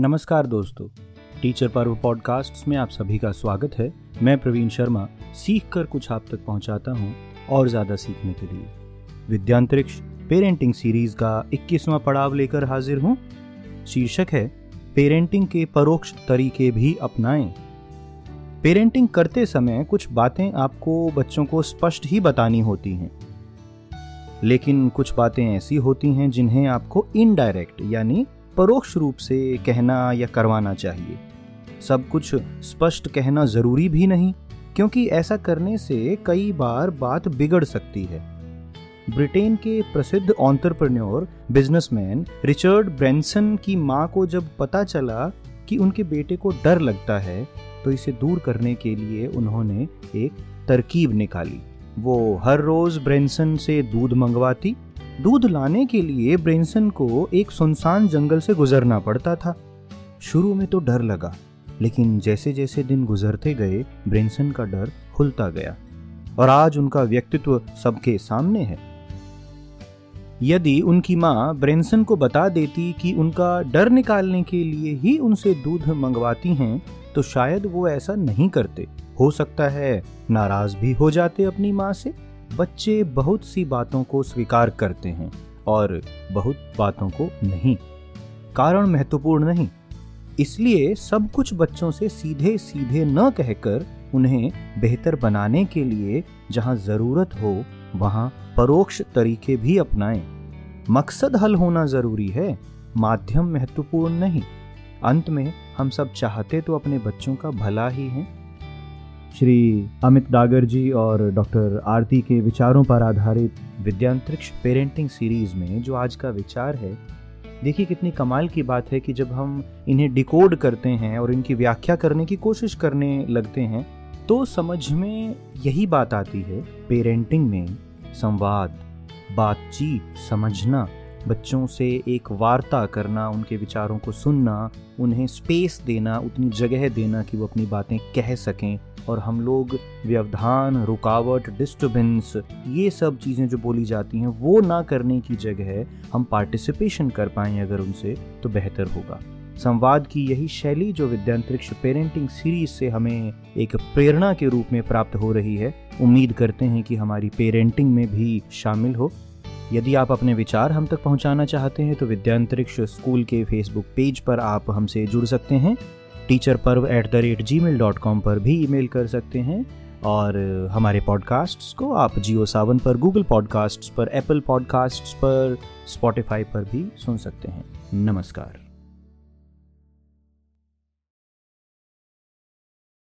नमस्कार दोस्तों। टीचर पर्व पॉडकास्ट में आप सभी का स्वागत है। मैं प्रवीण शर्मा सीख कर कुछ आप तक पहुंचाता हूँ और ज़्यादा सीखने के लिए। विद्यांतरिक्ष, पेरेंटिंग सीरीज़ का 21वां पड़ाव लेकर हाजिर हूँ। शीर्षक है, पेरेंटिंग के परोक्ष तरीके भी अपनाएँ। पेरेंटिंग करते समय कुछ बातें आपको बच्चों को स्पष्ट ही बतानी होती हैं। लेकिन कुछ बातें ऐसी होती हैं जिन्हें आपको इनडायरेक्ट यानी परोक्ष रूप से कहना या करवाना चाहिए। सब कुछ स्पष्ट कहना ज़रूरी भी नहीं, क्योंकि ऐसा करने से कई बार बात बिगड़ सकती है। ब्रिटेन के प्रसिद्ध ऑन्टरप्रन्योर, बिजनेसमैन रिचर्ड ब्रेंसन की माँ को जब पता चला कि उनके बेटे को डर लगता है तो इसे दूर करने के लिए उन्होंने एक तरकीब निकाली। वो हर रोज ब्रेंसन से दूध मंगवाती दूध लाने के लिए ब्रेंसन को एक सुनसान जंगल से गुजरना पड़ता था। शुरू में तो डर लगा, लेकिन जैसे जैसे दिन गुजरते गए ब्रेंसन का डर खुलता गया, और आज उनका व्यक्तित्व सबके सामने है। यदि उनकी माँ ब्रेंसन को बता देती कि उनका डर निकालने के लिए ही उनसे दूध मंगवाती हैं तो शायद वो ऐसा नहीं करते। हो सकता है नाराज़ भी हो जाते अपनी माँ से। बच्चे बहुत सी बातों को स्वीकार करते हैं और बहुत बातों को नहीं। कारण महत्वपूर्ण नहीं। इसलिए सब कुछ बच्चों से सीधे सीधे न कहकर उन्हें बेहतर बनाने के लिए जहाँ ज़रूरत हो, वहाँ परोक्ष तरीके भी अपनाएँ। मकसद हल होना ज़रूरी है, माध्यम महत्वपूर्ण नहीं। अंत में हम सब चाहते तो अपने बच्चों का भला ही है। श्री अमित डागर जी और डॉक्टर आरती के विचारों पर आधारित विद्यांतरिक्ष पेरेंटिंग सीरीज़ में जो आज का विचार है, देखिए कितनी कमाल की बात है कि जब हम इन्हें डिकोड करते हैं और इनकी व्याख्या करने की कोशिश करने लगते हैं तो समझ में यही बात आती है, पेरेंटिंग में संवाद, बातचीत, समझना, बच्चों से एक वार्ता करना, उनके विचारों को सुनना, उन्हें स्पेस देना, उतनी जगह देना कि वो अपनी बातें कह सकें। और हम लोग, व्यवधान, रुकावट डिस्टर्बेंस ये सब चीज़ें जो बोली जाती हैं, वो ना करने की जगह हम पार्टिसिपेशन कर पाएँ अगर उनसे तो बेहतर होगा। संवाद की यही शैली जो विद्यांतरिक्ष पेरेंटिंग सीरीज़ से हमें एक प्रेरणा के रूप में प्राप्त हो रही है, उम्मीद करते हैं कि हमारी पेरेंटिंग में भी शामिल हो। यदि आप अपने विचार हम तक पहुंचाना चाहते हैं तो विद्यांतरिक्ष स्कूल के फेसबुक पेज पर आप हमसे जुड़ सकते हैं। Teacher Parv at the rate Gmail dot com पर भी ईमेल कर सकते हैं और हमारे पॉडकास्ट्स को आप जियो सावन पर गूगल पॉडकास्ट्स पर एप्पल पॉडकास्ट्स पर स्पॉटिफाई पर भी सुन सकते हैं। नमस्कार।